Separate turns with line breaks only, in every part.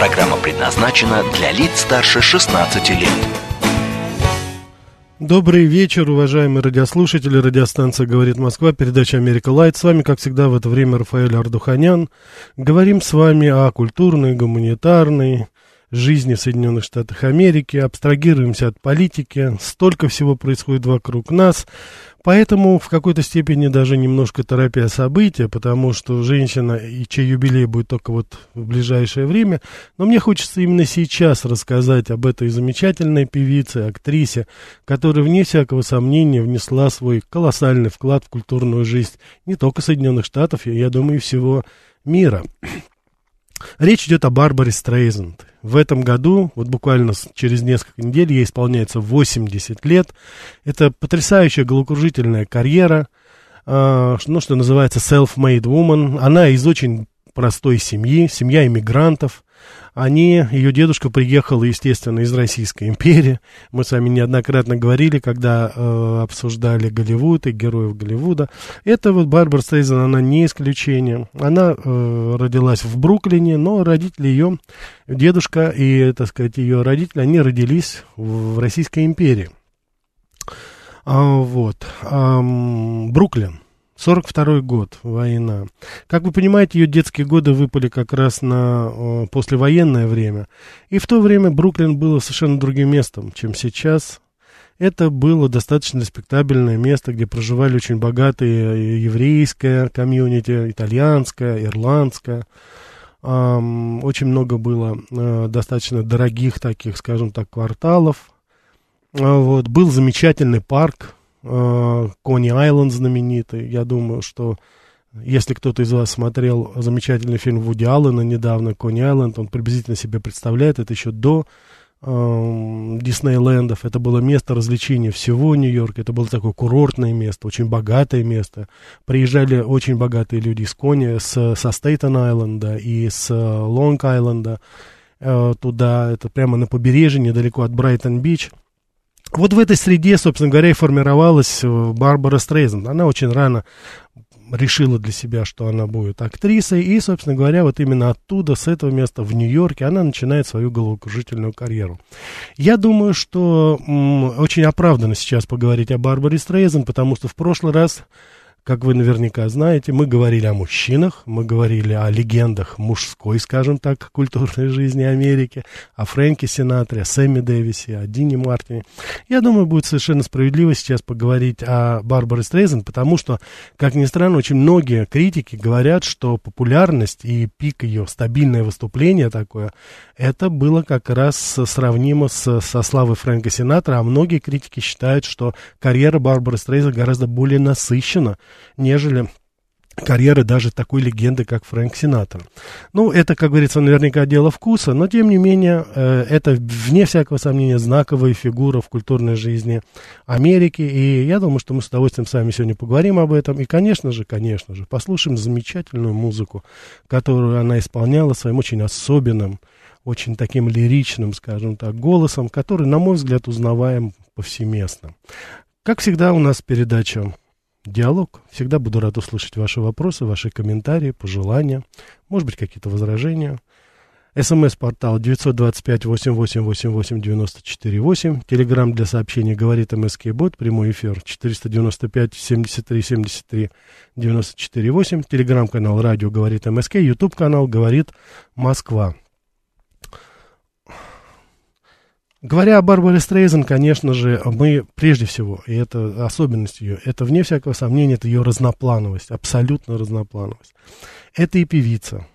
Программа предназначена для лиц старше 16 лет.
Добрый вечер, уважаемые радиослушатели. Радиостанция «Говорит Москва», передача «Америка Лайт». С вами, как всегда, в это время Рафаэль Ардуханян. Говорим с вами о культурной, гуманитарной, жизни в Соединенных Штатах Америки, абстрагируемся от политики, столько всего происходит вокруг нас, поэтому в какой-то степени даже немножко торопя события, потому что женщина, и чей юбилей будет только вот в ближайшее время, но мне хочется именно сейчас рассказать об этой замечательной певице, актрисе, которая, вне всякого сомнения, внесла свой колоссальный вклад в культурную жизнь не только Соединенных Штатов, я думаю, и всего мира. Речь идет о Барбаре Стрейзенд. В этом году, вот буквально через несколько недель, ей исполняется 80 лет. Это потрясающая головокружительная карьера, э, ну, что называется self-made woman. Она из очень простой семьи, семья иммигрантов. Они, ее дедушка приехал, естественно, из Российской империи. Мы с вами неоднократно говорили, когда э, обсуждали Голливуд и героев Голливуда. Это вот Барбара Стрейзен, она не исключение. Она э, родилась в Бруклине, но родители ее, дедушка и, так сказать, ее родители, они родились в Российской империи. А, вот. А, Бруклин. 42 год, война. Как вы понимаете, ее детские годы выпали как раз на э, послевоенное время. И в то время Бруклин было совершенно другим местом, чем сейчас. Это было достаточно респектабельное место, где проживали очень богатые еврейская комьюнити, итальянская, ирландская. Um, очень много было uh, достаточно дорогих таких, скажем так, кварталов. Uh, вот, был замечательный парк, Кони Айленд знаменитый. Я думаю, что если кто-то из вас смотрел замечательный фильм Вуди Аллена недавно, Кони Айленд, он приблизительно себе представляет, это еще до э, Диснейлендов, это было место развлечения всего Нью-Йорка, это было такое курортное место, очень богатое место. Приезжали очень богатые люди из Кони, с, со Стейтен-Айленда и с Лонг-Айленда э, туда, это прямо на побережье, недалеко от Брайтон-Бич. Вот в этой среде, собственно говоря, и формировалась э, Барбара Стрейзен. Она очень рано решила для себя, что она будет актрисой, и, собственно говоря, вот именно оттуда, с этого места в Нью-Йорке, она начинает свою головокружительную карьеру. Я думаю, что м, очень оправданно сейчас поговорить о Барбаре Стрейзен, потому что в прошлый раз как вы наверняка знаете, мы говорили о мужчинах, мы говорили о легендах мужской, скажем так, культурной жизни Америки, о Фрэнке Синатре, о Сэмми Дэвисе, о Дине Мартине. Я думаю, будет совершенно справедливо сейчас поговорить о Барбаре Стрейзен, потому что, как ни странно, очень многие критики говорят, что популярность и пик ее, стабильное выступление такое, это было как раз сравнимо с, со славой Фрэнка Синатра, а многие критики считают, что карьера Барбары Стрейзен гораздо более насыщена, нежели карьеры даже такой легенды, как Фрэнк Синатор. Ну, это, как говорится, наверняка дело вкуса, но, тем не менее, э, это, вне всякого сомнения, знаковая фигура в культурной жизни Америки, и я думаю, что мы с удовольствием с вами сегодня поговорим об этом, и, конечно же, конечно же, послушаем замечательную музыку, которую она исполняла своим очень особенным, очень таким лиричным, скажем так, голосом, который, на мой взгляд, узнаваем повсеместно. Как всегда, у нас передача диалог. Всегда буду рад услышать ваши вопросы, ваши комментарии, пожелания, может быть, какие-то возражения. СМС-портал 925-8888-94-8. Телеграмм для сообщений «Говорит МСК Бот». Прямой эфир 495-73-73-94-8. Телеграмм-канал «Радио Говорит МСК». Ютуб-канал «Говорит Москва». Говоря о Барбаре Стрейзен, конечно же, мы прежде всего, и это особенность ее, это вне всякого сомнения, это ее разноплановость, абсолютно разноплановость. Это и певица,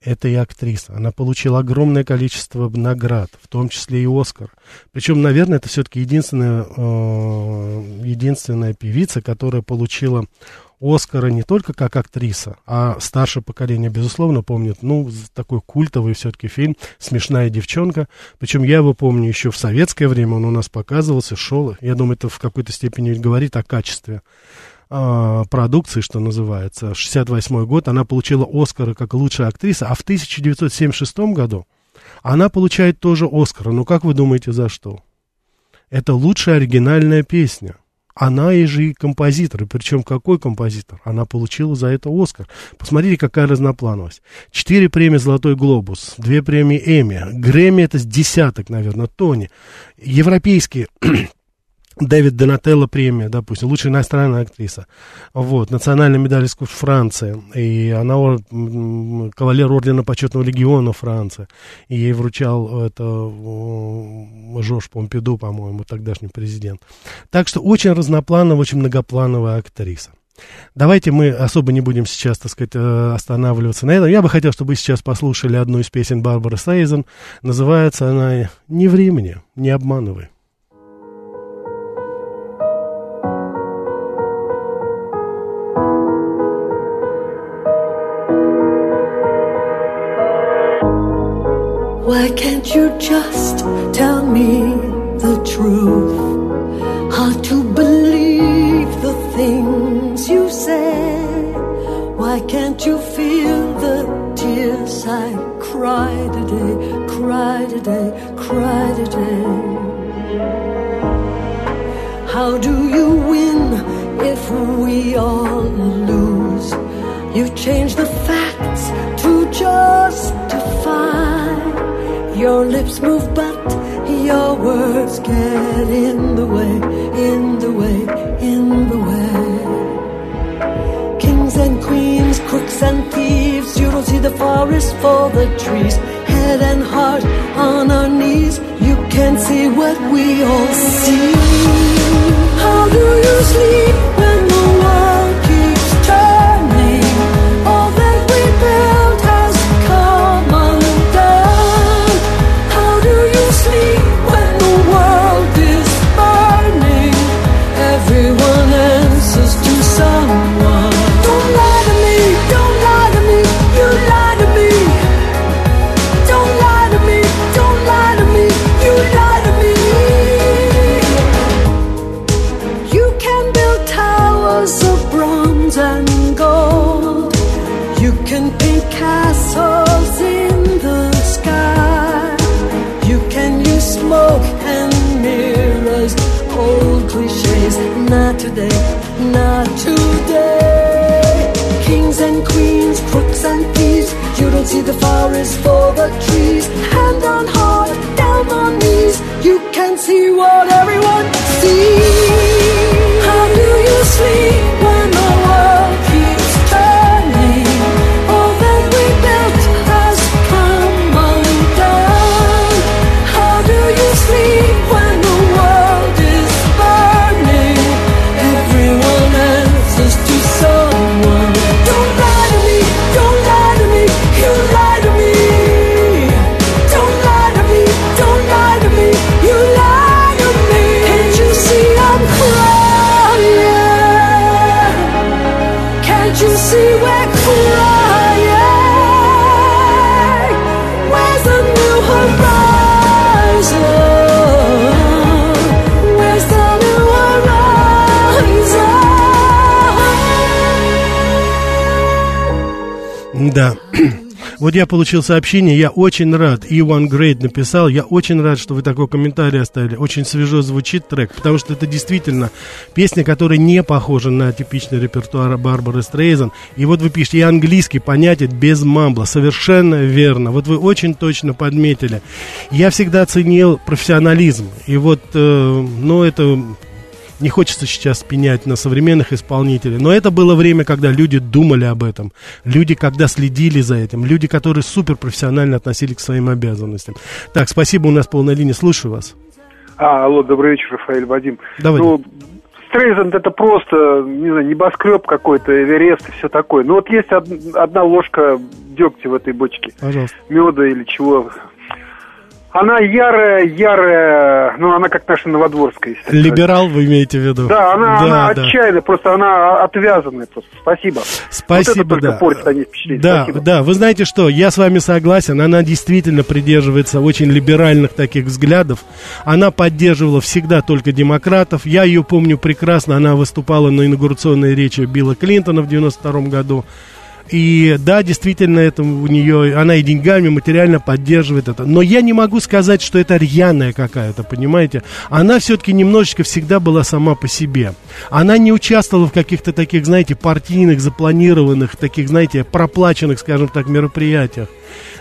это и актриса. Она получила огромное количество наград, в том числе и Оскар. Причем, наверное, это все-таки единственная, э, единственная певица, которая получила Оскара не только как актриса, а старшее поколение, безусловно, помнит, ну, такой культовый все-таки фильм «Смешная девчонка». Причем я его помню еще в советское время, он у нас показывался, шел. Я думаю, это в какой-то степени говорит о качестве э, продукции, что называется. 68 год она получила Оскара как лучшая актриса, а в 1976 году она получает тоже Оскара. Ну, как вы думаете, за что? Это лучшая оригинальная песня. Она и же и композитор. И причем какой композитор? Она получила за это Оскар. Посмотрите, какая разноплановость. Четыре премии «Золотой глобус», две премии «Эмми». Грэмми это с десяток, наверное, Тони. Европейские Дэвид Донателло премия, допустим, лучшая иностранная актриса. Вот, национальная медаль искусств Франции. И она кавалер ордена почетного легиона Франции. И ей вручал это Жорж Помпиду, по-моему, тогдашний президент. Так что очень разноплановая, очень многоплановая актриса. Давайте мы особо не будем сейчас, так сказать, э, останавливаться на этом. Я бы хотел, чтобы вы сейчас послушали одну из песен Барбары Сейзен. Называется она «Не времени, не обманывай».
Why can't you just tell me the truth? Hard to believe the things you say. Why can't you feel the tears I cry today, cry today, cry today? How do you win if we all lose? You change the facts to justify your lips move, but your words get in the way, in the way, in the way. Kings and queens, crooks and thieves, you don't see the forest for the trees. Head and heart on our knees, you can't see what we all see. How do you sleep when the world 我
的。Вот я получил сообщение, я очень рад, Иван Грейд написал, я очень рад, что вы такой комментарий оставили, очень свежо звучит трек, потому что это действительно песня, которая не похожа на типичный репертуар Барбары Стрейзен, и вот вы пишете, и английский понятен без мамбла, совершенно верно, вот вы очень точно подметили, я всегда ценил профессионализм, и вот, э, ну, это не хочется сейчас пенять на современных исполнителей, но это было время, когда люди думали об этом, люди, когда следили за этим, люди, которые суперпрофессионально относились к своим обязанностям. Так, спасибо, у нас полная линия, слушаю вас.
А, алло, добрый вечер, Рафаэль Вадим.
Давай.
Ну, Стрейзенд это просто, не знаю, небоскреб какой-то, Эверест и все такое. Ну вот есть од- одна ложка дегтя в этой бочке.
Пожалуйста.
Меда или чего. Она ярая, ярая, ну, она как наша Новодворская.
Либерал вы имеете в виду?
Да, она, она
да.
отчаянная, просто она отвязанная просто. Спасибо.
Спасибо,
вот это
да.
портит ней впечатление.
Да,
Спасибо.
да, вы знаете что, я с вами согласен, она действительно придерживается очень либеральных таких взглядов, она поддерживала всегда только демократов, я ее помню прекрасно, она выступала на инаугурационной речи Билла Клинтона в 92 году, и да, действительно, это у нее, она и деньгами, материально поддерживает это. Но я не могу сказать, что это рьяная какая-то, понимаете? Она все-таки немножечко всегда была сама по себе. Она не участвовала в каких-то таких, знаете, партийных, запланированных, таких, знаете, проплаченных, скажем так, мероприятиях.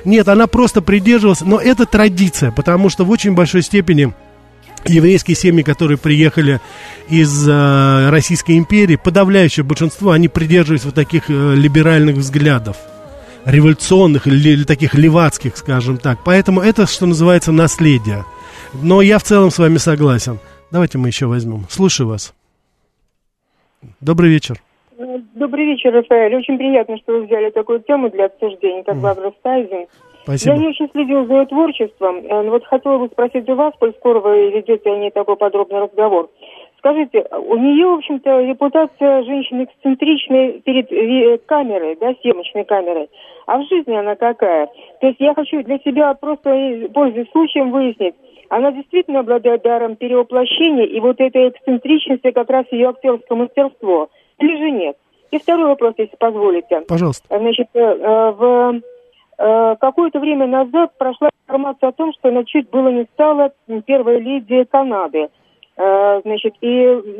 Нет, она просто придерживалась, но это традиция, потому что в очень большой степени еврейские семьи, которые приехали из э, Российской империи, подавляющее большинство, они придерживались вот таких э, либеральных взглядов, революционных или, или таких левацких, скажем так. Поэтому это, что называется, наследие. Но я в целом с вами согласен. Давайте мы еще возьмем. Слушаю вас. Добрый вечер.
Добрый вечер, Рафаэль. Очень приятно, что вы взяли такую тему для обсуждения, как Барбара Стайзен.
Спасибо.
Я не очень следил за ее творчеством, э, но вот хотела бы спросить у вас, коль скоро вы ведете о ней такой подробный разговор. Скажите, у нее, в общем-то, репутация женщины эксцентричной перед э, камерой, да, съемочной камерой. А в жизни она какая? То есть я хочу для себя просто, э, пользуясь случаем, выяснить, она действительно обладает даром перевоплощения, и вот этой эксцентричности как раз ее актерское мастерство. Или же нет? И второй вопрос, если позволите.
Пожалуйста.
Значит, в какое-то время назад прошла информация о том, что она чуть было не стала первой леди Канады. Э, Значит, и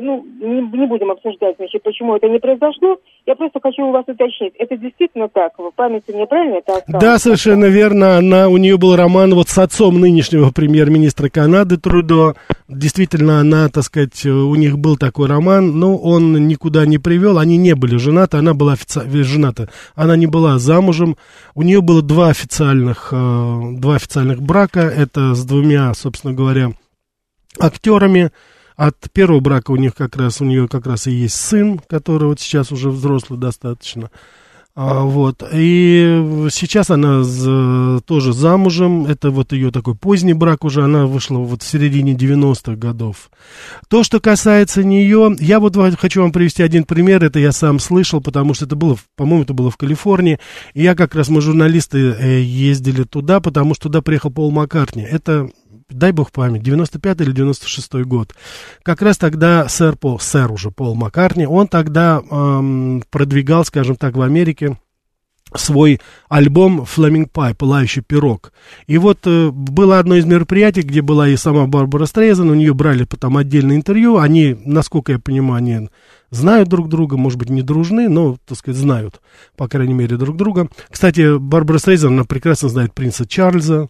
ну, не, не будем обсуждать, значит, почему это не произошло. Я просто хочу у вас уточнить. Это действительно так? В памяти мне правильно это осталось?
Да, совершенно верно. Она, у нее был роман вот с отцом нынешнего премьер-министра Канады Трудо. Действительно, она, так сказать, у них был такой роман, но он никуда не привел. Они не были женаты, она была офици... жената. Она не была замужем. У нее было два официальных, э, два официальных брака. Это с двумя, собственно говоря, актерами. От первого брака у них как раз, у нее как раз и есть сын, который вот сейчас уже взрослый достаточно. А, вот. И сейчас она з- тоже замужем. Это вот ее такой поздний брак уже. Она вышла вот в середине 90-х годов. То, что касается нее, я вот хочу вам привести один пример. Это я сам слышал, потому что это было, по-моему, это было в Калифорнии. И я как раз, мы журналисты э, ездили туда, потому что туда приехал Пол Маккартни. Это дай бог память, 95 или 96 год. Как раз тогда сэр Пол, сэр уже Пол Маккартни, он тогда эм, продвигал, скажем так, в Америке свой альбом «Flaming Pie», «Пылающий пирог». И вот э, было одно из мероприятий, где была и сама Барбара Стрейзен, у нее брали потом отдельное интервью, они, насколько я понимаю, они знают друг друга, может быть, не дружны, но, так сказать, знают, по крайней мере, друг друга. Кстати, Барбара Стрейзен, она прекрасно знает принца Чарльза,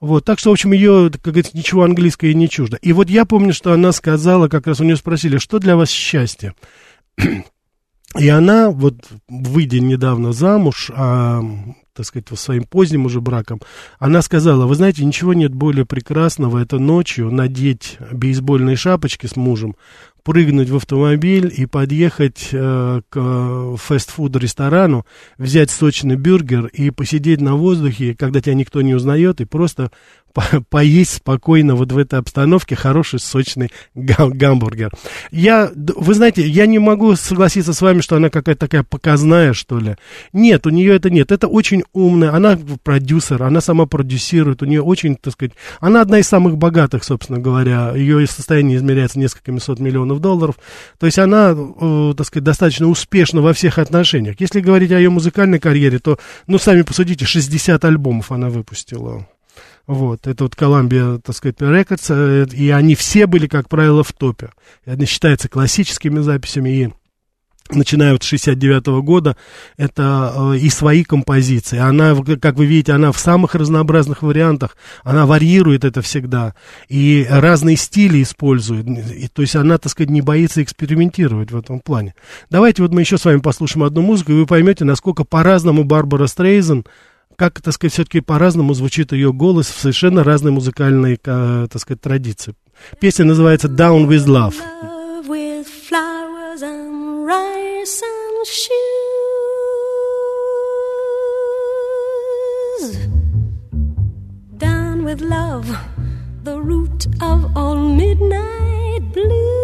вот, так что, в общем, ее, как говорится, ничего английское не чуждо. И вот я помню, что она сказала, как раз у нее спросили, что для вас счастье? И она, вот, выйдя недавно замуж, а, так сказать, своим поздним уже браком, она сказала, вы знаете, ничего нет более прекрасного, это ночью надеть бейсбольные шапочки с мужем, прыгнуть в автомобиль и подъехать э, к э, фастфуд-ресторану, взять сочный бюргер и посидеть на воздухе, когда тебя никто не узнает, и просто по- поесть спокойно вот в этой обстановке хороший сочный гам- гамбургер. Я, вы знаете, я не могу согласиться с вами, что она какая-то такая показная, что ли. Нет, у нее это нет. Это очень умная, она продюсер, она сама продюсирует, у нее очень, так сказать, она одна из самых богатых, собственно говоря. Ее состояние измеряется несколькими сот миллионов долларов. То есть она, э, так сказать, достаточно успешна во всех отношениях. Если говорить о ее музыкальной карьере, то, ну, сами посудите, 60 альбомов она выпустила. Вот, это вот Columbia, так сказать, Records, э, и они все были, как правило, в топе. Они считаются классическими записями, и начиная от 69 года, это э, и свои композиции. Она, как вы видите, она в самых разнообразных вариантах, она варьирует это всегда, и разные стили использует, и, то есть она, так сказать, не боится экспериментировать в этом плане. Давайте вот мы еще с вами послушаем одну музыку, и вы поймете, насколько по-разному Барбара Стрейзен как, так сказать, все-таки по-разному звучит ее голос в совершенно разной музыкальной, э, так сказать, традиции. Песня называется «Down with Love».
with rice shoes. Down with love, the root of all midnight blues.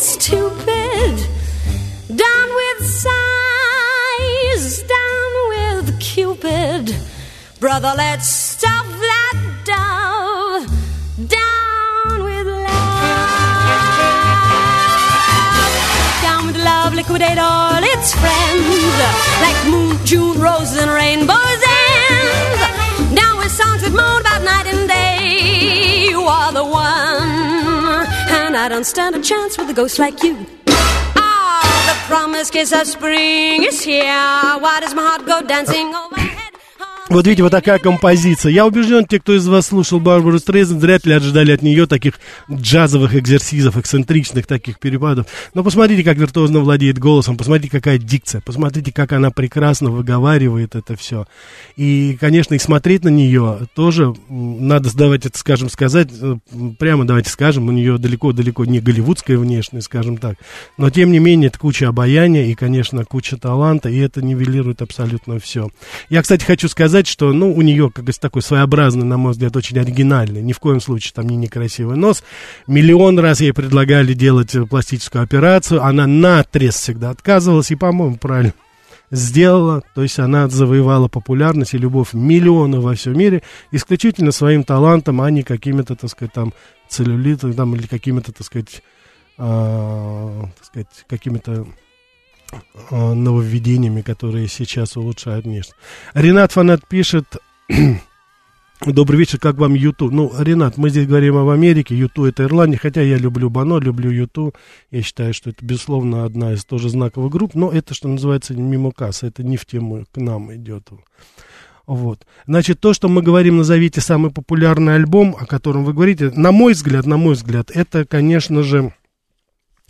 Stupid. Down with sighs, down with Cupid. Brother, let's stuff that dove. Down with love. Down with love, liquidate all its friends. Like moon, June, roses, and rainbows. And down with songs that moan about night and day. You are the one. I don't stand a chance with a ghost like you. Ah, the promised kiss of spring is here. Why does my heart go dancing overhead?
Вот видите, вот такая композиция. Я убежден, те, кто из вас слушал Барбару Стрейзен, вряд ли ожидали от нее таких джазовых экзерсизов, эксцентричных таких перепадов. Но посмотрите, как виртуозно владеет голосом, посмотрите, какая дикция, посмотрите, как она прекрасно выговаривает это все. И, конечно, и смотреть на нее тоже надо сдавать это, скажем, сказать, э, прямо давайте скажем, у нее далеко-далеко не голливудская внешность, скажем так. Но, тем не менее, это куча обаяния и, конечно, куча таланта, и это нивелирует абсолютно все. Я, кстати, хочу сказать, что, ну, у нее, как говорится, такой своеобразный, на мой взгляд, очень оригинальный, ни в коем случае там не некрасивый нос. Миллион раз ей предлагали делать э, пластическую операцию, она наотрез всегда отказывалась, и, по-моему, правильно сделала, то есть она завоевала популярность и любовь миллионов во всем мире исключительно своим талантом, а не какими-то, так сказать, там, целлюлитами, там, или какими-то, так сказать, а, так сказать, какими-то нововведениями, которые сейчас улучшают внешность. Ренат Фанат пишет, добрый вечер, как вам Юту? Ну, Ренат, мы здесь говорим об Америке, Юту это Ирландия, хотя я люблю Бано, люблю Юту, я считаю, что это, безусловно, одна из тоже знаковых групп, но это, что называется, мимо кассы, это не в тему к нам идет. Вот. Значит, то, что мы говорим, назовите самый популярный альбом, о котором вы говорите, на мой взгляд, на мой взгляд, это, конечно же, э,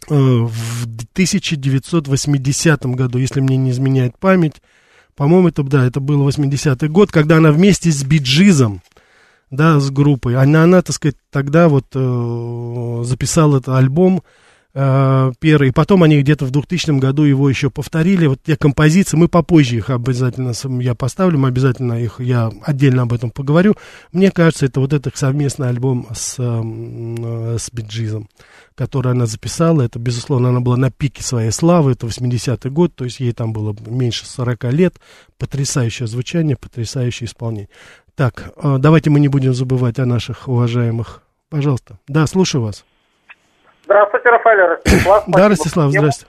в 1980 году, если мне не изменяет память, по-моему, это, да, это был 80-й год, когда она вместе с Биджизом, да, с группой, она, она так сказать, тогда вот э, записала этот альбом э, первый, и потом они где-то в 2000 году его еще повторили, вот те композиции, мы попозже их обязательно, я поставлю, мы обязательно их, я отдельно об этом поговорю, мне кажется, это вот этот совместный альбом с, эм, э, с Биджизом, который она записала, это, безусловно, она была на пике своей славы, это 80-й год, то есть ей там было меньше 40 лет, потрясающее звучание, потрясающее исполнение. Так, э, давайте мы не будем забывать о наших уважаемых, пожалуйста, да, слушаю вас.
Здравствуйте, Рафаэль Ростислав.
Да, Ростислав, здрасте.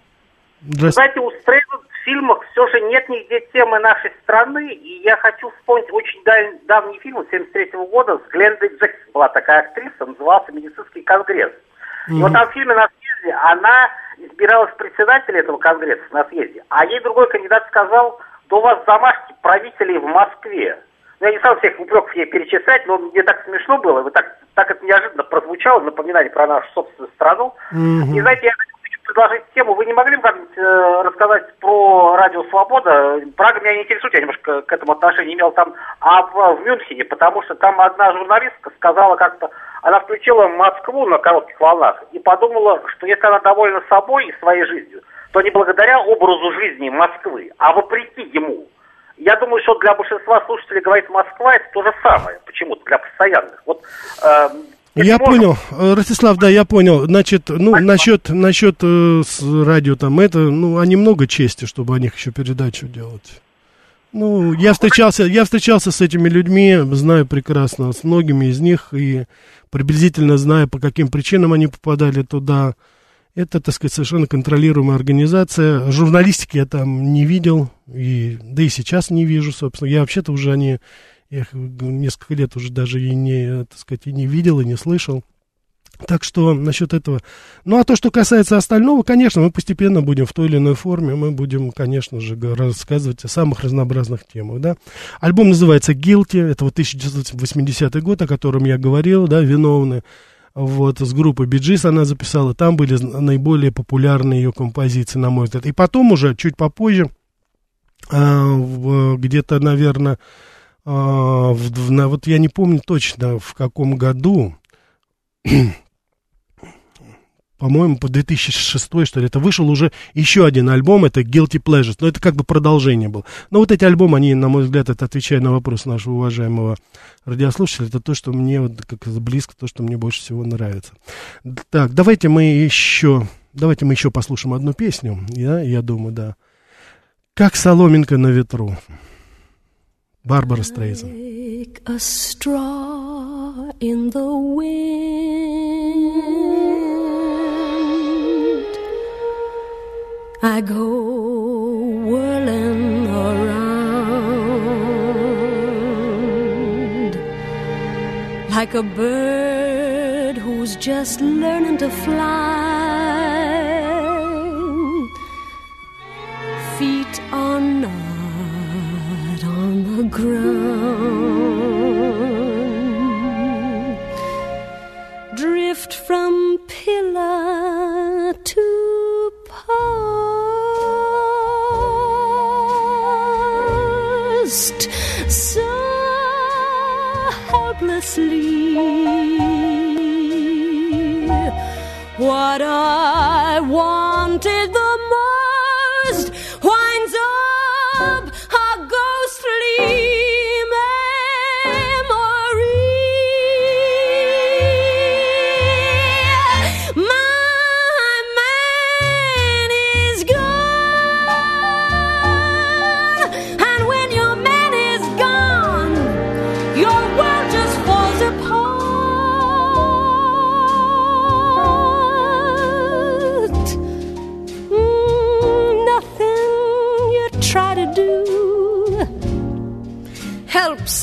Здрасте.
Знаете, у Стрейзен в фильмах все же нет нигде темы нашей страны, и я хочу вспомнить очень даль- давний фильм 73 года с Глендой Джекс была такая актриса, назывался «Медицинский конгресс». И вот там в фильме на съезде она избиралась председателем этого конгресса на съезде, а ей другой кандидат сказал, да у вас замашки правителей в Москве. Я не стал всех упреков ей перечислять, но мне так смешно было, вы так, так это неожиданно прозвучало, напоминание про нашу собственную страну. И знаете, я хочу предложить тему. Вы не могли бы как-нибудь э, рассказать про Радио Свобода? Прага меня не интересует, я немножко к этому отношения имел там, а в, в Мюнхене, потому что там одна журналистка сказала как-то, она включила Москву на коротких волнах и подумала, что если она довольна собой и своей жизнью, то не благодаря образу жизни Москвы, а вопреки ему. Я думаю, что для большинства слушателей говорит Москва, это то же самое, почему-то, для постоянных. Вот э,
я понял, Ростислав, да, я понял. Значит, ну, Спасибо. насчет, насчет э, с радио там это, ну, они много чести, чтобы о них еще передачу делать. Ну, я встречался, я встречался с этими людьми, знаю прекрасно с многими из них и приблизительно знаю, по каким причинам они попадали туда. Это, так сказать, совершенно контролируемая организация. Журналистики я там не видел, и, да и сейчас не вижу, собственно. Я вообще-то уже они я их несколько лет уже даже и не, так сказать, и не видел, и не слышал. Так что насчет этого. Ну, а то, что касается остального, конечно, мы постепенно будем в той или иной форме, мы будем, конечно же, рассказывать о самых разнообразных темах, да. Альбом называется «Guilty», это вот 1980 год, о котором я говорил, да, «Виновны». Вот, с группы Биджис она записала, там были наиболее популярные ее композиции, на мой взгляд. И потом уже, чуть попозже, а, где-то, наверное, а, в, на, вот я не помню точно в каком году, по-моему, по 2006, что ли, это вышел уже еще один альбом, это Guilty Pleasures, но это как бы продолжение было. Но вот эти альбомы, они, на мой взгляд, это отвечая на вопрос нашего уважаемого радиослушателя, это то, что мне вот как близко, то, что мне больше всего нравится. Так, давайте мы еще, давайте мы еще послушаем одну песню, я, я думаю, да. Как соломинка на ветру. Барбара Стрейзен.
Like a straw in the wind, I go whirling around like a bird who's just learning to fly. Feet are not on the ground. Drift from pillar to post so helplessly. What I wanted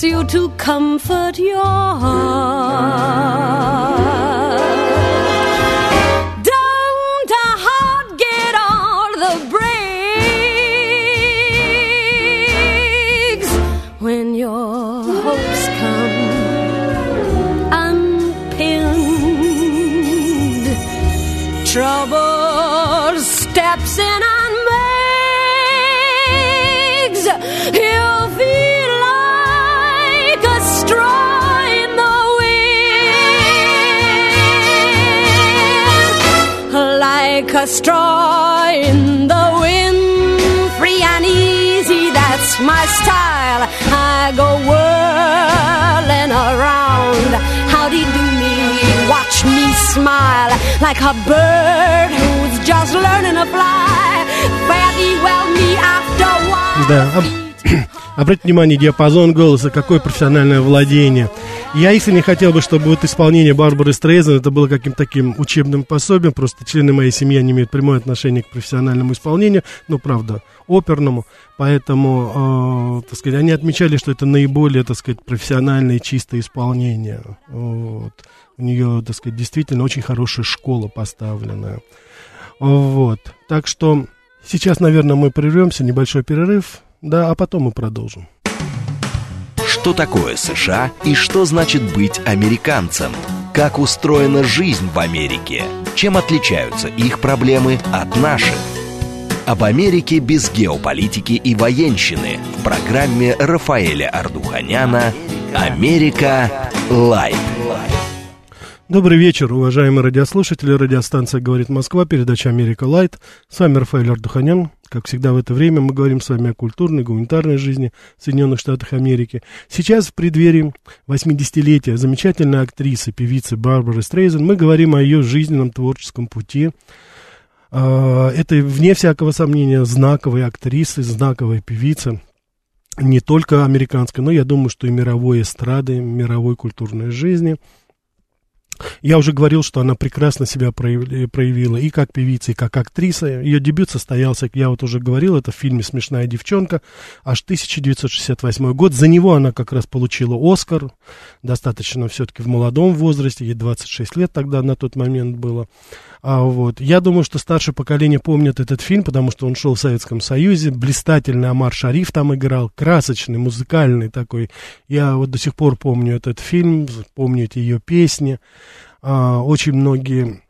you to comfort your heart. A straw in the wind, free and easy. That's my style. I go whirling around. Howdy do me, watch me smile like a bird who's just learning to fly. Fare thee well, me after a while.
Да, об- обратите внимание, диапазон голоса, какое профессиональное владение. Я искренне хотел бы, чтобы вот исполнение Барбары Стрейзен это было каким-то таким учебным пособием, просто члены моей семьи не имеют прямое отношение к профессиональному исполнению, ну, правда, оперному, поэтому, э, так сказать, они отмечали, что это наиболее, так сказать, профессиональное чистое исполнение. Вот. У нее, так сказать, действительно очень хорошая школа поставленная. Вот. Так что сейчас, наверное, мы прервемся, небольшой перерыв, да, а потом мы продолжим.
Что такое США и что значит быть американцем? Как устроена жизнь в Америке? Чем отличаются их проблемы от наших? Об Америке без геополитики и военщины в программе Рафаэля Ардуханяна «Америка. Light».
Добрый вечер, уважаемые радиослушатели. Радиостанция «Говорит Москва», передача «Америка Light». С вами Рафаэль Ардуханян. Как всегда в это время мы говорим с вами о культурной, гуманитарной жизни в Соединенных Штатах Америки. Сейчас в преддверии 80-летия замечательной актрисы, певицы Барбары Стрейзанд мы говорим о ее жизненном творческом пути. А, это, вне всякого сомнения, знаковая актриса, знаковая певица не только американской, но я думаю, что и мировой эстрады, мировой культурной жизни – я уже говорил, что она прекрасно себя проявила и как певица, и как актриса. Ее дебют состоялся, я вот уже говорил, это в фильме «Смешная девчонка», аж 1968 год. За него она как раз получила «Оскар», достаточно все-таки в молодом возрасте, ей 26 лет тогда на тот момент было. А вот. Я думаю, что старшее поколение помнит этот фильм, потому что он шел в Советском Союзе. Блистательный Амар Шариф там играл, красочный, музыкальный такой. Я вот до сих пор помню этот фильм, помню эти ее песни. А, очень многие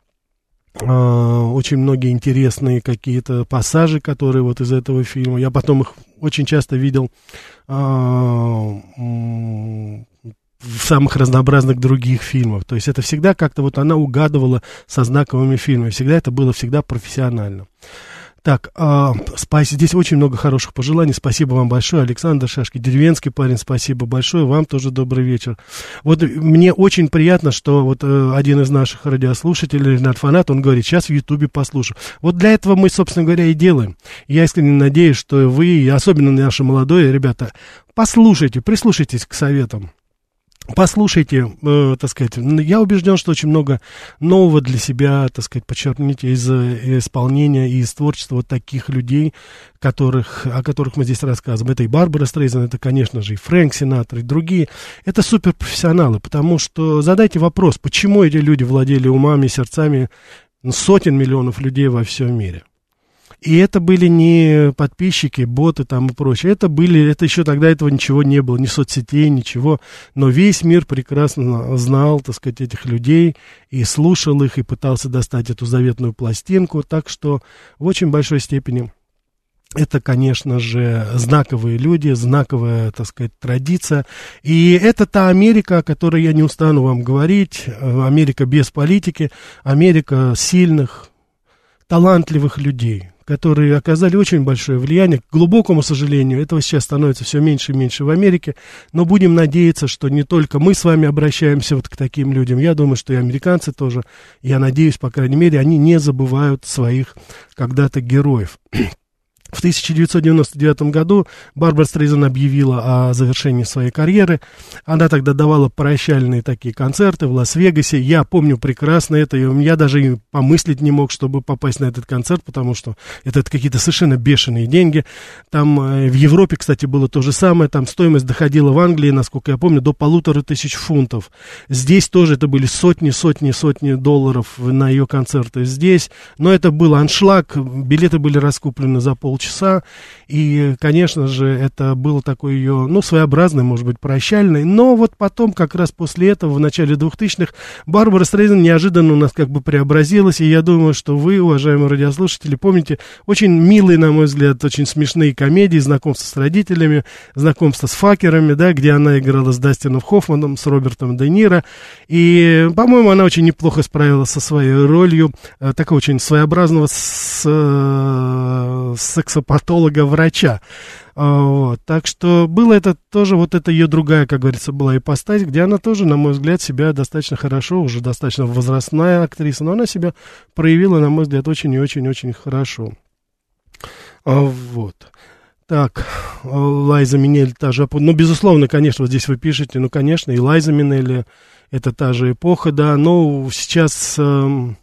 а, очень многие интересные какие-то пассажи, которые вот из этого фильма. Я потом их очень часто видел а, в самых разнообразных других фильмах. То есть это всегда как-то вот она угадывала со знаковыми фильмами. Всегда это было всегда профессионально. Так, э, спасибо. Здесь очень много хороших пожеланий. Спасибо вам большое, Александр Шашки. Деревенский парень, спасибо большое. Вам тоже добрый вечер. Вот мне очень приятно, что вот э, один из наших радиослушателей, Ренат Фанат, он говорит, сейчас в Ютубе послушаю. Вот для этого мы, собственно говоря, и делаем. Я искренне надеюсь, что вы, особенно наши молодые ребята, послушайте, прислушайтесь к советам. Послушайте, э, так сказать, я убежден, что очень много нового для себя, так сказать, подчеркните, из э, исполнения и из творчества вот таких людей, которых, о которых мы здесь рассказываем. Это и Барбара Стрейзен, это, конечно же, и Фрэнк Синатор, и другие. Это суперпрофессионалы, потому что задайте вопрос, почему эти люди владели умами, сердцами сотен миллионов людей во всем мире. И это были не подписчики, боты там и прочее. Это были, это еще тогда этого ничего не было, ни соцсетей, ничего. Но весь мир прекрасно знал, так сказать, этих людей и слушал их, и пытался достать эту заветную пластинку. Так что в очень большой степени это, конечно же, знаковые люди, знаковая, так сказать, традиция. И это та Америка, о которой я не устану вам говорить. Америка без политики, Америка сильных, талантливых людей, которые оказали очень большое влияние. К глубокому сожалению, этого сейчас становится все меньше и меньше в Америке. Но будем надеяться, что не только мы с вами обращаемся вот к таким людям. Я думаю, что и американцы тоже, я надеюсь, по крайней мере, они не забывают своих когда-то героев. В 1999 году Барбара Стрейзен объявила о завершении своей карьеры. Она тогда давала прощальные такие концерты в Лас-Вегасе. Я помню прекрасно это. Я даже и помыслить не мог, чтобы попасть на этот концерт, потому что это, это какие-то совершенно бешеные деньги. Там э, в Европе, кстати, было то же самое. Там стоимость доходила в Англии, насколько я помню, до полутора тысяч фунтов. Здесь тоже это были сотни, сотни, сотни долларов на ее концерты здесь. Но это был аншлаг. Билеты были раскуплены за пол полчаса. И, конечно же, это было такой ее, ну, своеобразный, может быть, прощальный. Но вот потом, как раз после этого, в начале 2000-х, Барбара Стрейзен неожиданно у нас как бы преобразилась. И я думаю, что вы, уважаемые радиослушатели, помните очень милые, на мой взгляд, очень смешные комедии, знакомство с родителями, знакомство с факерами, да, где она играла с Дастином Хоффманом, с Робертом Де Ниро. И, по-моему, она очень неплохо справилась со своей ролью, э, такого очень своеобразного с, э, сексопатолога-врача. А, вот. Так что было это тоже, вот это ее другая, как говорится, была ипостась, где она тоже, на мой взгляд, себя достаточно хорошо, уже достаточно возрастная актриса, но она себя проявила, на мой взгляд, очень и очень-очень хорошо. А, вот. Так, Лайза Минель та же, ну, безусловно, конечно, вот здесь вы пишете, ну, конечно, и Лайза Минель, это та же эпоха, да, но сейчас... Э,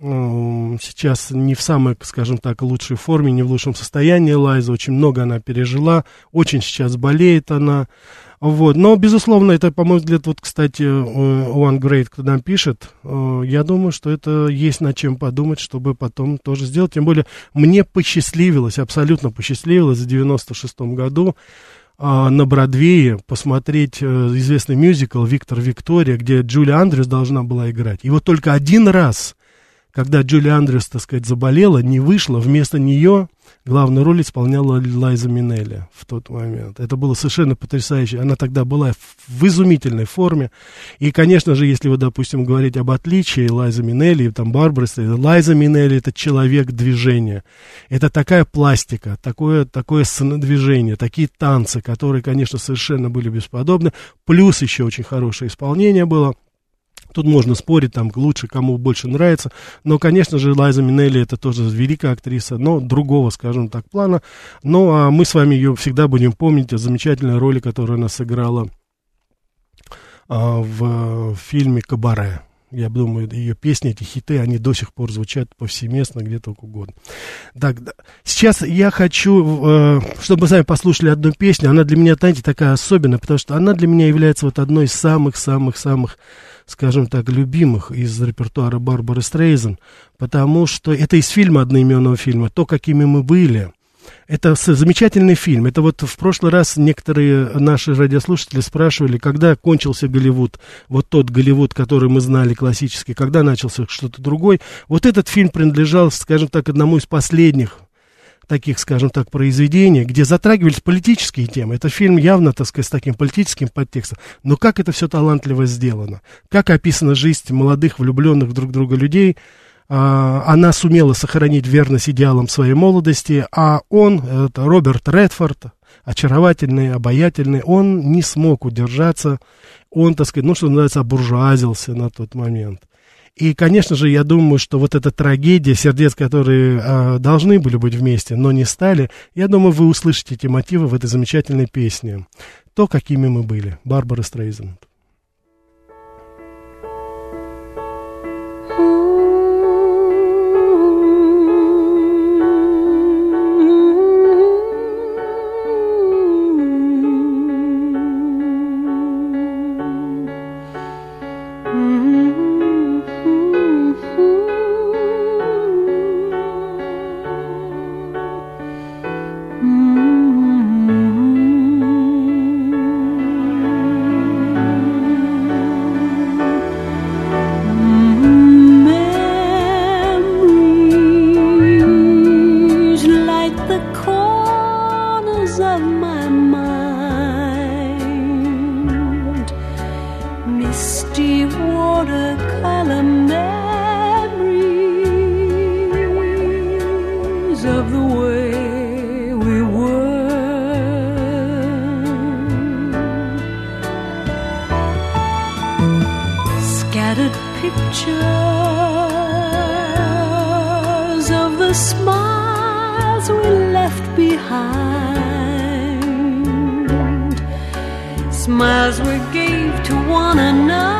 сейчас не в самой, скажем так, лучшей форме, не в лучшем состоянии Лайза, очень много она пережила, очень сейчас болеет она, вот, но, безусловно, это, по моему взгляду, вот, кстати, One Great, кто нам пишет, э, я думаю, что это есть над чем подумать, чтобы потом тоже сделать, тем более, мне посчастливилось, абсолютно посчастливилось в 96 году, а, на Бродвее посмотреть э, известный мюзикл «Виктор Виктория», где Джулия Андрюс должна была играть. И вот только один раз, когда Джулия Андрюс, так сказать, заболела, не вышла, вместо нее главную роль исполняла Лайза Минелли в тот момент. Это было совершенно потрясающе. Она тогда была в изумительной форме. И, конечно же, если вы, допустим, говорить об отличии Лайза Минелли и там Барбары Лайза Минелли это человек движения. Это такая пластика, такое, такое движение, такие танцы, которые, конечно, совершенно были бесподобны. Плюс еще очень хорошее исполнение было. Тут можно спорить, там, лучше, кому больше нравится. Но, конечно же, Лайза Минелли это тоже великая актриса, но другого, скажем так, плана. Ну, а мы с вами ее всегда будем помнить о замечательной роли, которую она сыграла а, в, в фильме «Кабаре». Я думаю, ее песни, эти хиты, они до сих пор звучат повсеместно, где только угодно. Так, да. сейчас я хочу, э, чтобы мы с вами послушали одну песню. Она для меня, знаете, такая особенная, потому что она для меня является вот одной из самых-самых-самых скажем так, любимых из репертуара Барбары Стрейзен, потому что это из фильма, одноименного фильма, «То, какими мы были». Это замечательный фильм. Это вот в прошлый раз некоторые наши радиослушатели спрашивали, когда кончился Голливуд, вот тот Голливуд, который мы знали классический, когда начался что-то другое. Вот этот фильм принадлежал, скажем так, одному из последних таких, скажем так, произведений, где затрагивались политические темы. Это фильм явно, так сказать, с таким политическим подтекстом. Но как это все талантливо сделано? Как описана жизнь молодых, влюбленных друг в друга людей? А, она сумела сохранить верность идеалам своей молодости, а он, это Роберт Редфорд, очаровательный, обаятельный, он не смог удержаться, он, так сказать, ну, что называется, обуржуазился на тот момент. И, конечно же, я думаю, что вот эта трагедия сердец, которые э, должны были быть вместе, но не стали, я думаю, вы услышите эти мотивы в этой замечательной песне. То, какими мы были. Барбара Стрейзенд.
pictures of the smiles we left behind, smiles we gave to one another.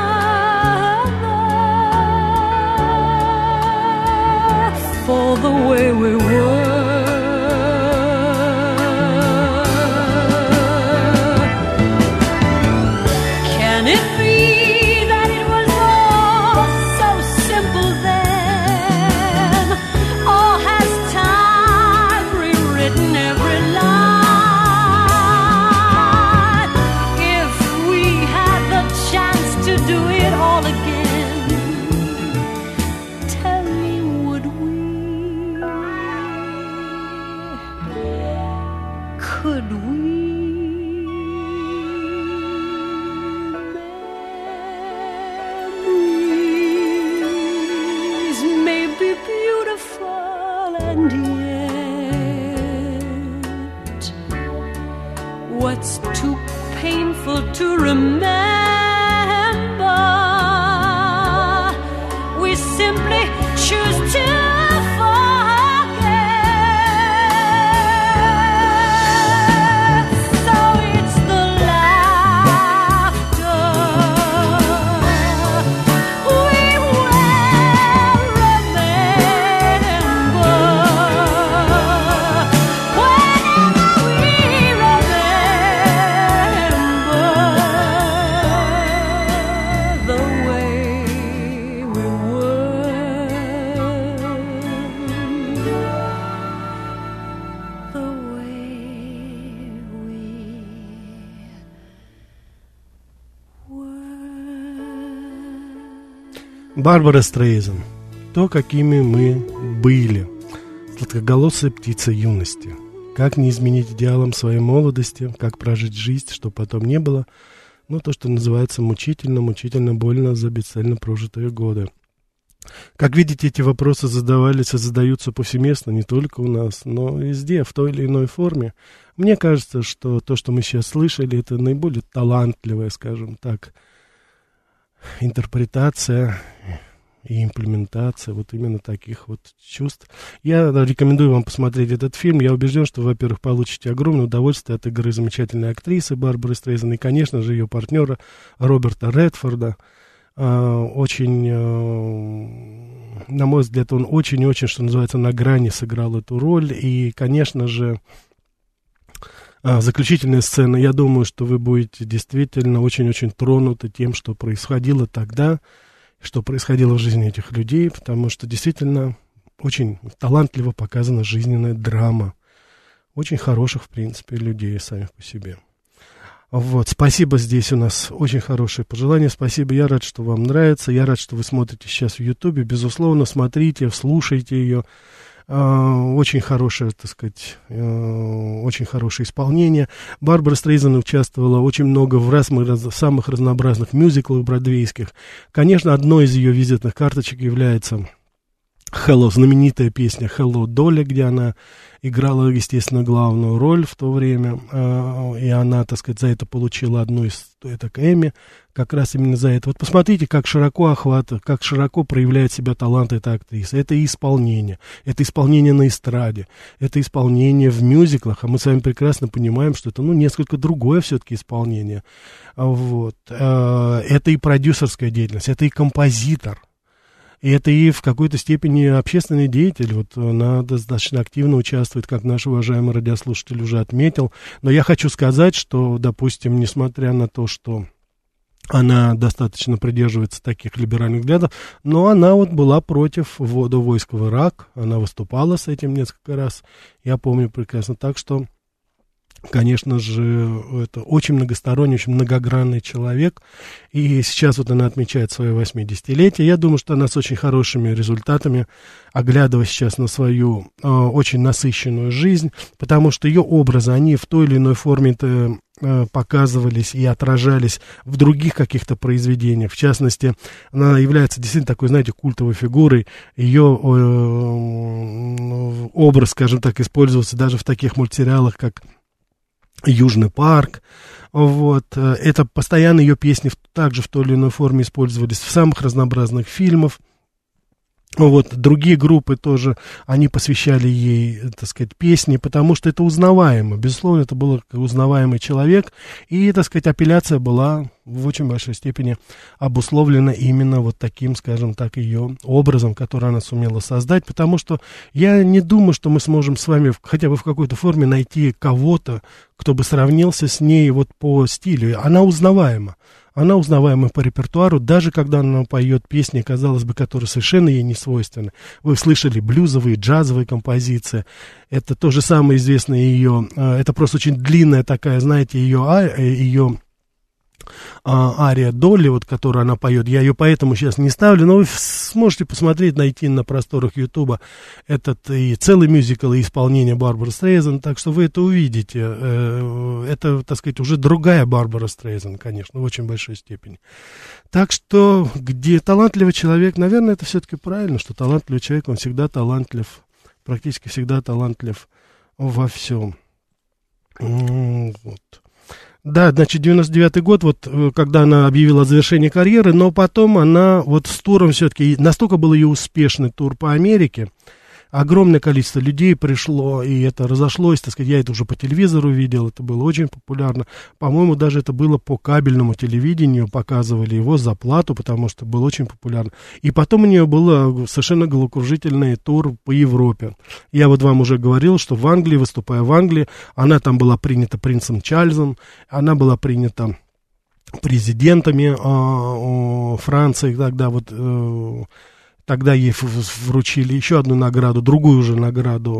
Барбара Стрейзен. То, какими мы были. Сладкоголосая птица юности. Как не изменить идеалам своей молодости, как прожить жизнь, что потом не было. Ну, то, что называется мучительно, мучительно больно за бесцельно прожитые годы. Как видите, эти вопросы задавались и задаются повсеместно, не только у нас, но везде, в той или иной форме. Мне кажется, что то, что мы сейчас слышали, это наиболее талантливая, скажем так, интерпретация и имплементация вот именно таких вот чувств. Я рекомендую вам посмотреть этот фильм. Я убежден, что, во-первых, получите огромное удовольствие от игры замечательной актрисы Барбары Стрейзен и, конечно же, ее партнера Роберта Редфорда. А, очень, а, на мой взгляд, он очень-очень, что называется, на грани сыграл эту роль. И, конечно же, а, заключительная сцена. Я думаю, что вы будете действительно очень-очень тронуты тем, что происходило тогда, что происходило в жизни этих людей, потому что действительно очень талантливо показана жизненная драма. Очень хороших, в принципе, людей сами по себе. Вот, спасибо, здесь у нас очень хорошие пожелания, спасибо, я рад, что вам нравится, я рад, что вы смотрите сейчас в Ютубе, безусловно, смотрите, слушайте ее, очень хорошее, так сказать, э, очень хорошее исполнение. Барбара Стрейзен участвовала очень много в раз, раз, самых разнообразных мюзиклах бродвейских. Конечно, одной из ее визитных карточек является Hello, знаменитая песня Hello Dolly, где она играла, естественно, главную роль в то время, э, и она, так сказать, за это получила одну из это Эми, как раз именно за это. Вот посмотрите, как широко охват, как широко проявляет себя талант этой актрисы. Это и исполнение, это исполнение на эстраде, это исполнение в мюзиклах, а мы с вами прекрасно понимаем, что это, ну, несколько другое все-таки исполнение. Вот. Э, это и продюсерская деятельность, это и композитор, и это и в какой-то степени общественный деятель. Вот она достаточно активно участвует, как наш уважаемый радиослушатель уже отметил. Но я хочу сказать, что, допустим, несмотря на то, что она достаточно придерживается таких либеральных взглядов, но она вот была против ввода войск в Ирак, она выступала с этим несколько раз, я помню прекрасно. Так что конечно же, это очень многосторонний, очень многогранный человек. И сейчас вот она отмечает свое 80-летие. Я думаю, что она с очень хорошими результатами, оглядывая сейчас на свою э, очень насыщенную жизнь, потому что ее образы, они в той или иной форме э, показывались и отражались в других каких-то произведениях. В частности, она является действительно такой, знаете, культовой фигурой. Ее э, образ, скажем так, использовался даже в таких мультсериалах, как Южный парк, вот, э, это постоянно ее песни также в той или иной форме использовались в самых разнообразных фильмах, вот, другие группы тоже, они посвящали ей, так сказать, песни, потому что это узнаваемо. Безусловно, это был узнаваемый человек, и, так сказать, апелляция была в очень большой степени обусловлена именно вот таким, скажем так, ее образом, который она сумела создать, потому что я не думаю, что мы сможем с вами хотя бы в какой-то форме найти кого-то, кто бы сравнился с ней вот по стилю. Она узнаваема. Она узнаваема по репертуару, даже когда она поет песни, казалось бы, которые совершенно ей не свойственны. Вы слышали блюзовые, джазовые композиции. Это то же самое известное ее, э, это просто очень длинная такая, знаете, ее, э, ее а, ария Долли, вот, которую она поет. Я ее поэтому сейчас не ставлю, но вы сможете посмотреть, найти на просторах Ютуба этот и целый мюзикл, и исполнение Барбары Стрейзен, так что вы это увидите. Э, это, так сказать, уже другая Барбара Стрейзен, конечно, в очень большой степени. Так что, где талантливый человек, наверное, это все-таки правильно, что талантливый человек, он всегда талантлив, практически всегда талантлив во всем. Вот. Да, значит, 99-й год, вот э, когда она объявила о завершении карьеры, но потом она вот с туром все-таки, настолько был ее успешный тур по Америке, огромное количество людей пришло, и это разошлось, так сказать, я это уже по телевизору видел, это было очень популярно. По-моему, даже это было по кабельному телевидению, показывали его за плату, потому что было очень популярно. И потом у нее был совершенно головокружительный тур по Европе. Я вот вам уже говорил, что в Англии, выступая в Англии, она там была принята принцем Чарльзом, она была принята президентами э, Франции тогда вот э, Тогда ей вручили еще одну награду, другую уже награду,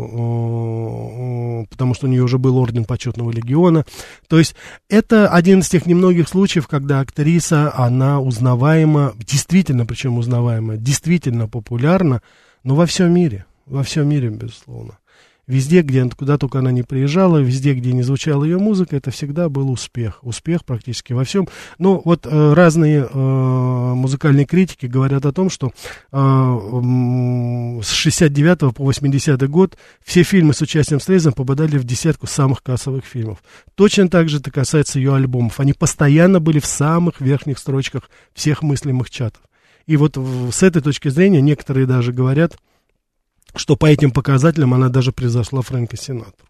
потому что у нее уже был орден почетного легиона. То есть это один из тех немногих случаев, когда актриса, она узнаваема, действительно, причем узнаваема, действительно популярна, но во всем мире, во всем мире, безусловно. Везде, где, куда только она не приезжала, везде, где не звучала ее музыка, это всегда был успех. Успех практически во всем. Ну, вот э, разные э, музыкальные критики говорят о том, что э, с 69 по 80 год все фильмы с участием Стрейзен попадали в десятку самых кассовых фильмов. Точно так же это касается ее альбомов. Они постоянно были в самых верхних строчках всех мыслимых чатов. И вот в, с этой точки зрения некоторые даже говорят, что по этим показателям она даже превзошла Фрэнка Синатру.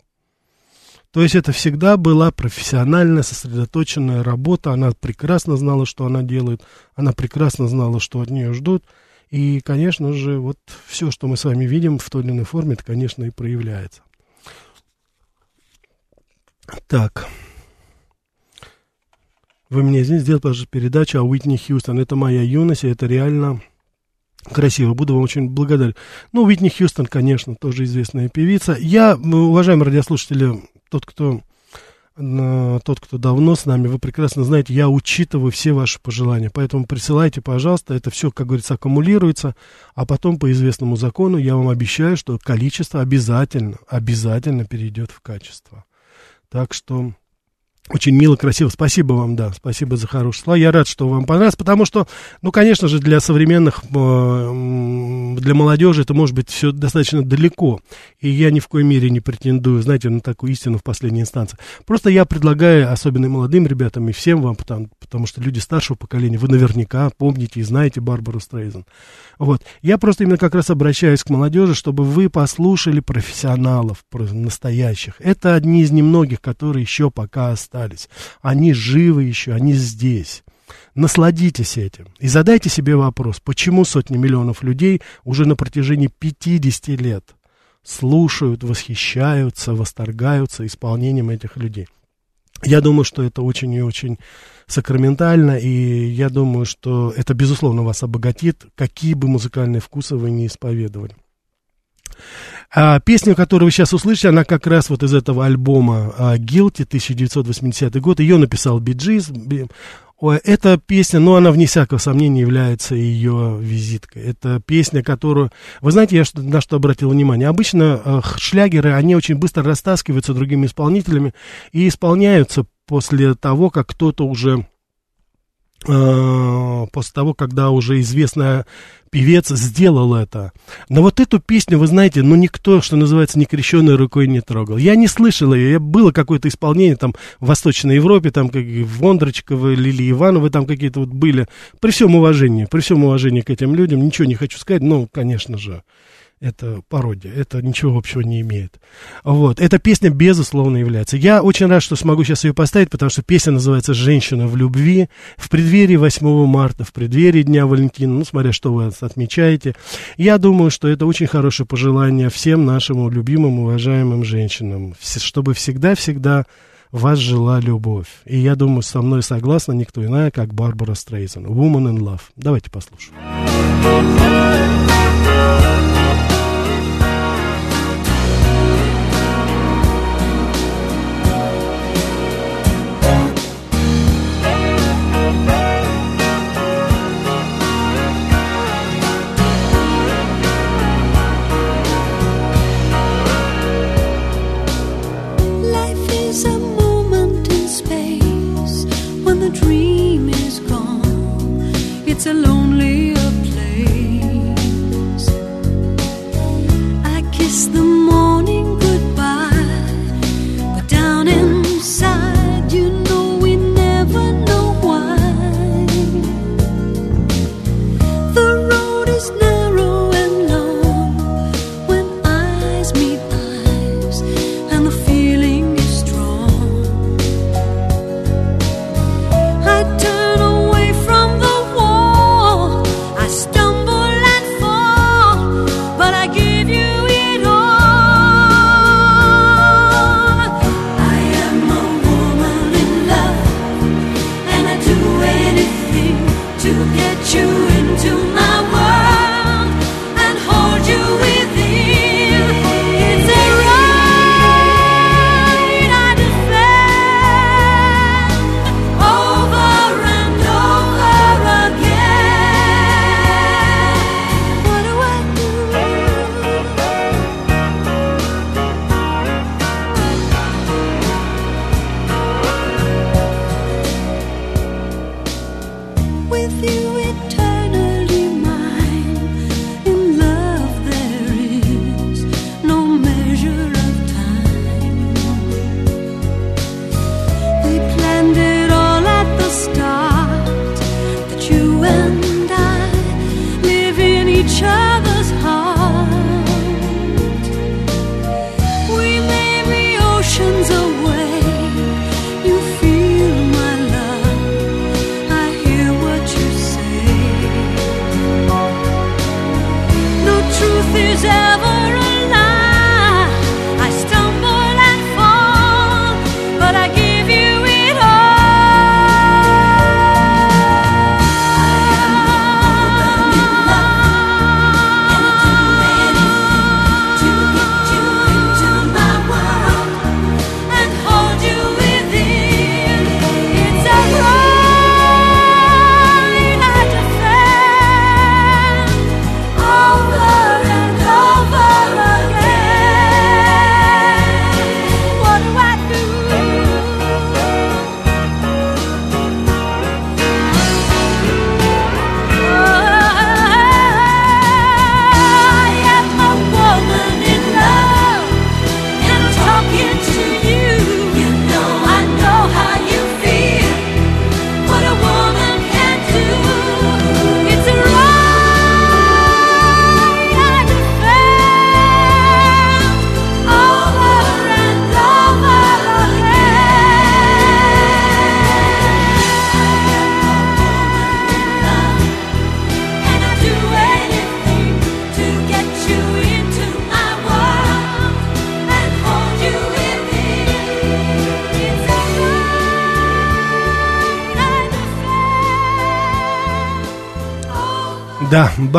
То есть это всегда была профессиональная, сосредоточенная работа. Она прекрасно знала, что она делает. Она прекрасно знала, что от нее ждут. И, конечно же, вот все, что мы с вами видим в той или иной форме, это, конечно, и проявляется. Так. Вы мне здесь сделали, пожалуйста, передачу о Уитни Хьюстон. Это моя юность, и это реально Красиво, буду вам очень благодарен. Ну, Уитни Хьюстон, конечно, тоже известная певица. Я, уважаемые радиослушатели, тот, кто тот, кто давно с нами, вы прекрасно знаете, я учитываю все ваши пожелания. Поэтому присылайте, пожалуйста, это все, как говорится, аккумулируется, а потом по известному закону я вам обещаю, что количество обязательно, обязательно перейдет в качество. Так что очень мило, красиво. Спасибо вам, да, спасибо за хорошие слова. Я рад, что вам понравилось, потому что, ну, конечно же, для современных, э, для молодежи это может быть все достаточно далеко. И я ни в коей мере не претендую, знаете, на такую истину в последней инстанции. Просто я предлагаю, особенно молодым ребятам и всем вам, потому, потому что люди старшего поколения, вы наверняка помните и знаете Барбару Стрейзен. Вот. Я просто именно как раз обращаюсь к молодежи, чтобы вы послушали профессионалов, настоящих. Это одни из немногих, которые еще пока остались. Они живы еще, они здесь. Насладитесь этим и задайте себе вопрос, почему сотни миллионов людей уже на протяжении 50 лет слушают, восхищаются, восторгаются исполнением этих людей. Я думаю, что это очень и очень сакраментально, и я думаю, что это, безусловно, вас обогатит, какие бы музыкальные вкусы вы не исповедовали. А песня, которую вы сейчас услышите, она как раз вот из этого альбома а, «Guilty» 1980 год. Ее написал Биджиз. Эта песня, ну, она вне всякого сомнения является ее визиткой. Это песня, которую... Вы знаете, я на что обратил внимание? Обычно э, шлягеры, они очень быстро растаскиваются другими исполнителями и исполняются после того, как кто-то уже после того, когда уже известная певец сделал это. Но вот эту песню, вы знаете, ну никто, что называется, не крещенной рукой не трогал. Я не слышал ее, было какое-то исполнение там в Восточной Европе, там как Вондрочковы, Лили Ивановы там какие-то вот были. При всем уважении, при всем уважении к этим людям, ничего не хочу сказать, но, конечно же, это пародия, это ничего общего не имеет. Вот, эта песня, безусловно, является. Я очень рад, что смогу сейчас ее поставить, потому что песня называется «Женщина в любви». В преддверии 8 марта, в преддверии Дня Валентина, ну, смотря что вы отмечаете. Я думаю, что это очень хорошее пожелание всем нашим любимым, уважаемым женщинам, чтобы всегда-всегда вас жила любовь. И я думаю, со мной согласна никто иная, как Барбара Стрейзен. Woman in Love. Давайте послушаем.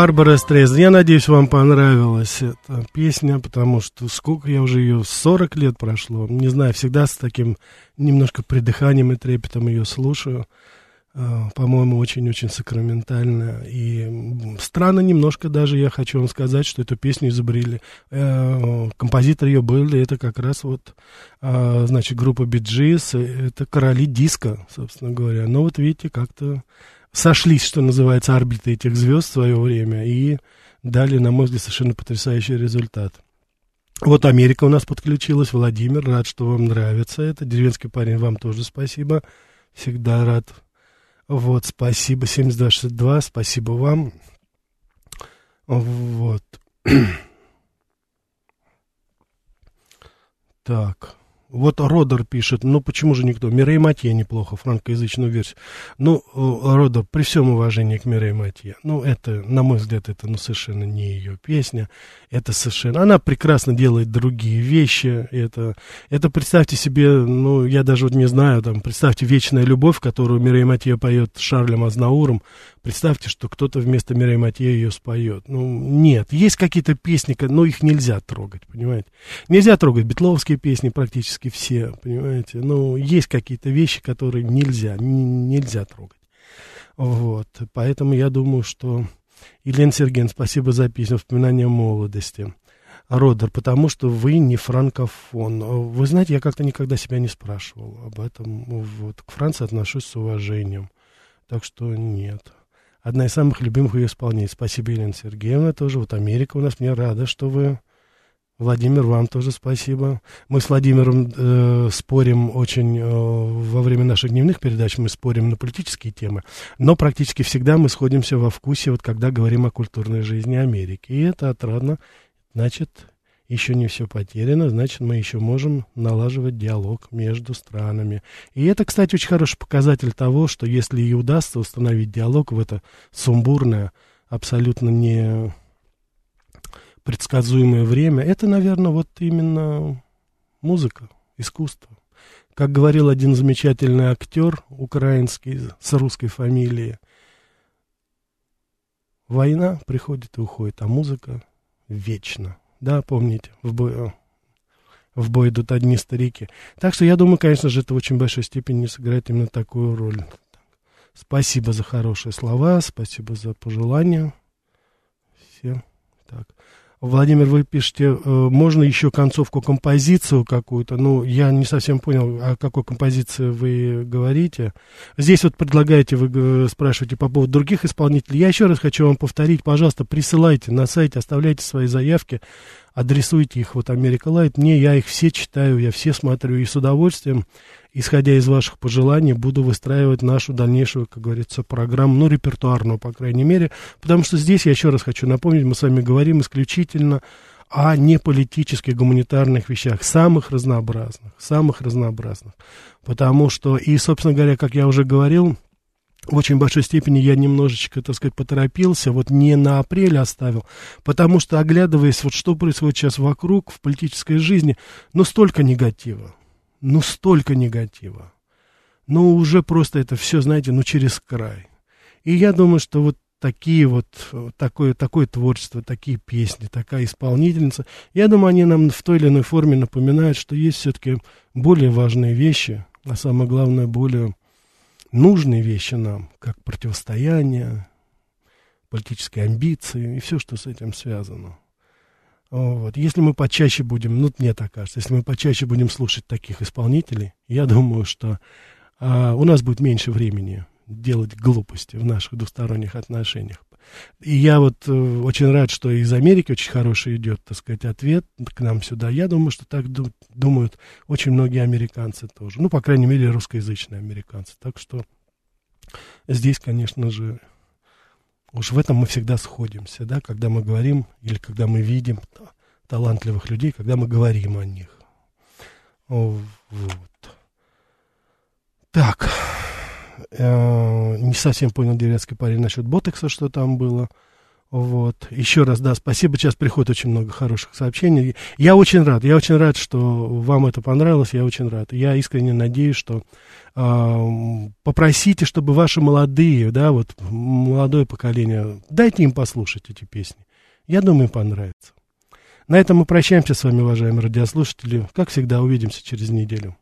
Барбара Стрейз. Я надеюсь, вам понравилась эта песня, потому что сколько я уже ее, 40 лет прошло. Не знаю, всегда с таким немножко придыханием и трепетом ее слушаю. А, По-моему, очень-очень сакраментально. И странно немножко даже, я хочу вам сказать, что эту песню изобрели. Э, Композитор ее был, и это как раз вот, а, значит, группа Биджис, это короли диска, собственно говоря. Но вот видите, как-то сошлись, что называется, орбиты этих звезд в свое время и дали, на мой взгляд, совершенно потрясающий результат. Вот Америка у нас подключилась, Владимир, рад, что вам нравится это. Деревенский парень, вам тоже спасибо. Всегда рад. Вот, спасибо, 7262, спасибо вам. Вот. Так. Вот Родер пишет, ну почему же никто? Мирей Матье неплохо, франкоязычную версию. Ну, э, Родер, при всем уважении к Мирей Матье, ну это, на мой взгляд, это ну, совершенно не ее песня. Это совершенно... Она прекрасно делает другие вещи. Это, это представьте себе, ну, я даже вот не знаю, там, представьте «Вечная любовь», которую Мирей Матье поет Шарлем Азнауром. Представьте, что кто-то вместо Мирей Матье ее споет. Ну, нет. Есть какие-то песни, но их нельзя трогать, понимаете? Нельзя трогать битловские песни практически все, понимаете? Ну, есть какие-то вещи, которые нельзя, нельзя трогать. Вот. Поэтому я думаю, что Елена Сергеевна, спасибо за песню «Воспоминания молодости». Родер, потому что вы не франкофон. Вы знаете, я как-то никогда себя не спрашивал об этом. Вот. К Франции отношусь с уважением. Так что нет. Одна из самых любимых ее исполнений. Спасибо, Елена Сергеевна, тоже. Вот Америка у нас. Мне рада, что вы Владимир, вам тоже спасибо. Мы с Владимиром э, спорим очень э, во время наших дневных передач, мы спорим на политические темы, но практически всегда мы сходимся во вкусе, вот когда говорим о культурной жизни Америки. И это отрадно. Значит, еще не все потеряно, значит, мы еще можем налаживать диалог между странами. И это, кстати, очень хороший показатель того, что если и удастся установить диалог в это сумбурное, абсолютно не предсказуемое время, это, наверное, вот именно музыка, искусство. Как говорил один замечательный актер украинский с русской фамилией, война приходит и уходит, а музыка вечно. Да, помните, в бой, в бой идут одни старики. Так что я думаю, конечно же, это в очень большой степени сыграет именно такую роль. Спасибо за хорошие слова, спасибо за пожелания. Всем так. Владимир, вы пишете, э, можно еще концовку композицию какую-то. Ну, я не совсем понял, о какой композиции вы говорите. Здесь вот предлагаете, вы спрашиваете по поводу других исполнителей. Я еще раз хочу вам повторить, пожалуйста, присылайте на сайте, оставляйте свои заявки, адресуйте их вот Америка Лайт. Не, я их все читаю, я все смотрю и с удовольствием исходя из ваших пожеланий, буду выстраивать нашу дальнейшую, как говорится, программу, ну, репертуарную, по крайней мере, потому что здесь, я еще раз хочу напомнить, мы с вами говорим исключительно о неполитических гуманитарных вещах, самых разнообразных, самых разнообразных. Потому что, и, собственно говоря, как я уже говорил, в очень большой степени я немножечко, так сказать, поторопился, вот не на апрель оставил, потому что, оглядываясь, вот что происходит сейчас вокруг, в политической жизни, ну, столько негатива, ну, столько негатива. Ну, уже просто это все, знаете, ну, через край. И я думаю, что вот такие вот, такое, такое творчество, такие песни, такая исполнительница, я думаю, они нам в той или иной форме напоминают, что есть все-таки более важные вещи, а самое главное, более нужные вещи нам, как противостояние, политические амбиции и все, что с этим связано. Вот. Если мы почаще будем, ну, мне так кажется, если мы почаще будем слушать таких исполнителей, я думаю, что а, у нас будет меньше времени делать глупости в наших двусторонних отношениях. И я вот э, очень рад, что из Америки очень хороший идет, так сказать, ответ к нам сюда. Я думаю, что так думают очень многие американцы тоже. Ну, по крайней мере, русскоязычные американцы. Так что здесь, конечно же, Уж в этом мы всегда сходимся, да, когда мы говорим или когда мы видим талантливых людей, когда мы говорим о них. Вот. Так. Э, не совсем понял деревенский парень насчет ботекса, что там было. Вот. Еще раз, да, спасибо. Сейчас приходит очень много хороших сообщений. Я очень рад. Я очень рад, что вам это понравилось. Я очень рад. Я искренне надеюсь, что э, попросите, чтобы ваши молодые, да, вот молодое поколение, дайте им послушать эти песни. Я думаю, понравится. На этом мы прощаемся с вами, уважаемые радиослушатели. Как всегда, увидимся через неделю.